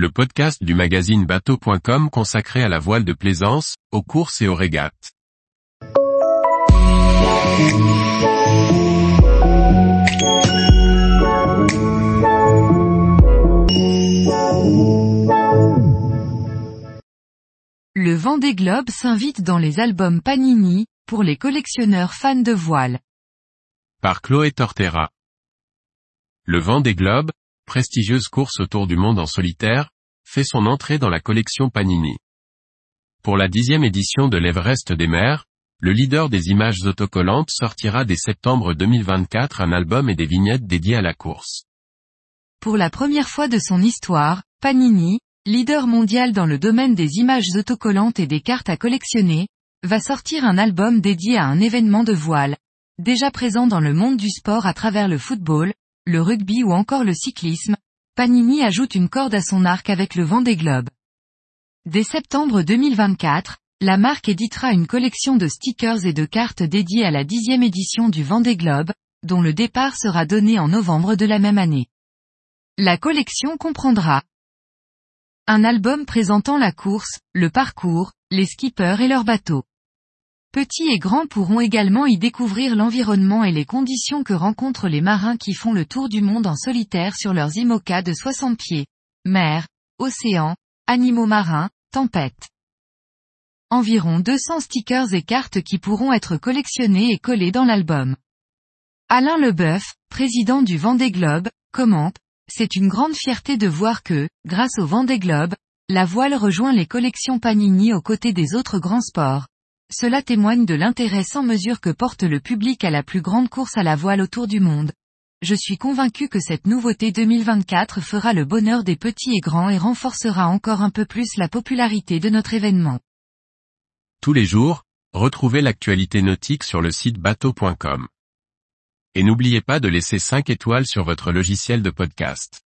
le podcast du magazine bateau.com consacré à la voile de plaisance, aux courses et aux régates. Le Vendée Globe s'invite dans les albums Panini, pour les collectionneurs fans de voile. Par Chloé Tortera. Le Vendée Globe, prestigieuse course autour du monde en solitaire, fait son entrée dans la collection Panini. Pour la dixième édition de l'Everest des mers, le leader des images autocollantes sortira dès septembre 2024 un album et des vignettes dédiés à la course. Pour la première fois de son histoire, Panini, leader mondial dans le domaine des images autocollantes et des cartes à collectionner, va sortir un album dédié à un événement de voile, déjà présent dans le monde du sport à travers le football, le rugby ou encore le cyclisme, Panini ajoute une corde à son arc avec le vent des. Dès septembre 2024, la marque éditera une collection de stickers et de cartes dédiées à la dixième édition du Vendée Globe, dont le départ sera donné en novembre de la même année. La collection comprendra un album présentant la course, le parcours, les skippers et leurs bateaux. Petits et grands pourront également y découvrir l'environnement et les conditions que rencontrent les marins qui font le tour du monde en solitaire sur leurs IMOCA de 60 pieds. Mer, océan, animaux marins, tempêtes. Environ 200 stickers et cartes qui pourront être collectionnés et collés dans l'album. Alain Leboeuf, président du Vendée Globe, commente, c'est une grande fierté de voir que, grâce au Vendée Globe, la voile rejoint les collections Panini aux côtés des autres grands sports. Cela témoigne de l'intérêt sans mesure que porte le public à la plus grande course à la voile autour du monde. Je suis convaincu que cette nouveauté 2024 fera le bonheur des petits et grands et renforcera encore un peu plus la popularité de notre événement. Tous les jours, retrouvez l'actualité nautique sur le site bateau.com. Et n'oubliez pas de laisser 5 étoiles sur votre logiciel de podcast.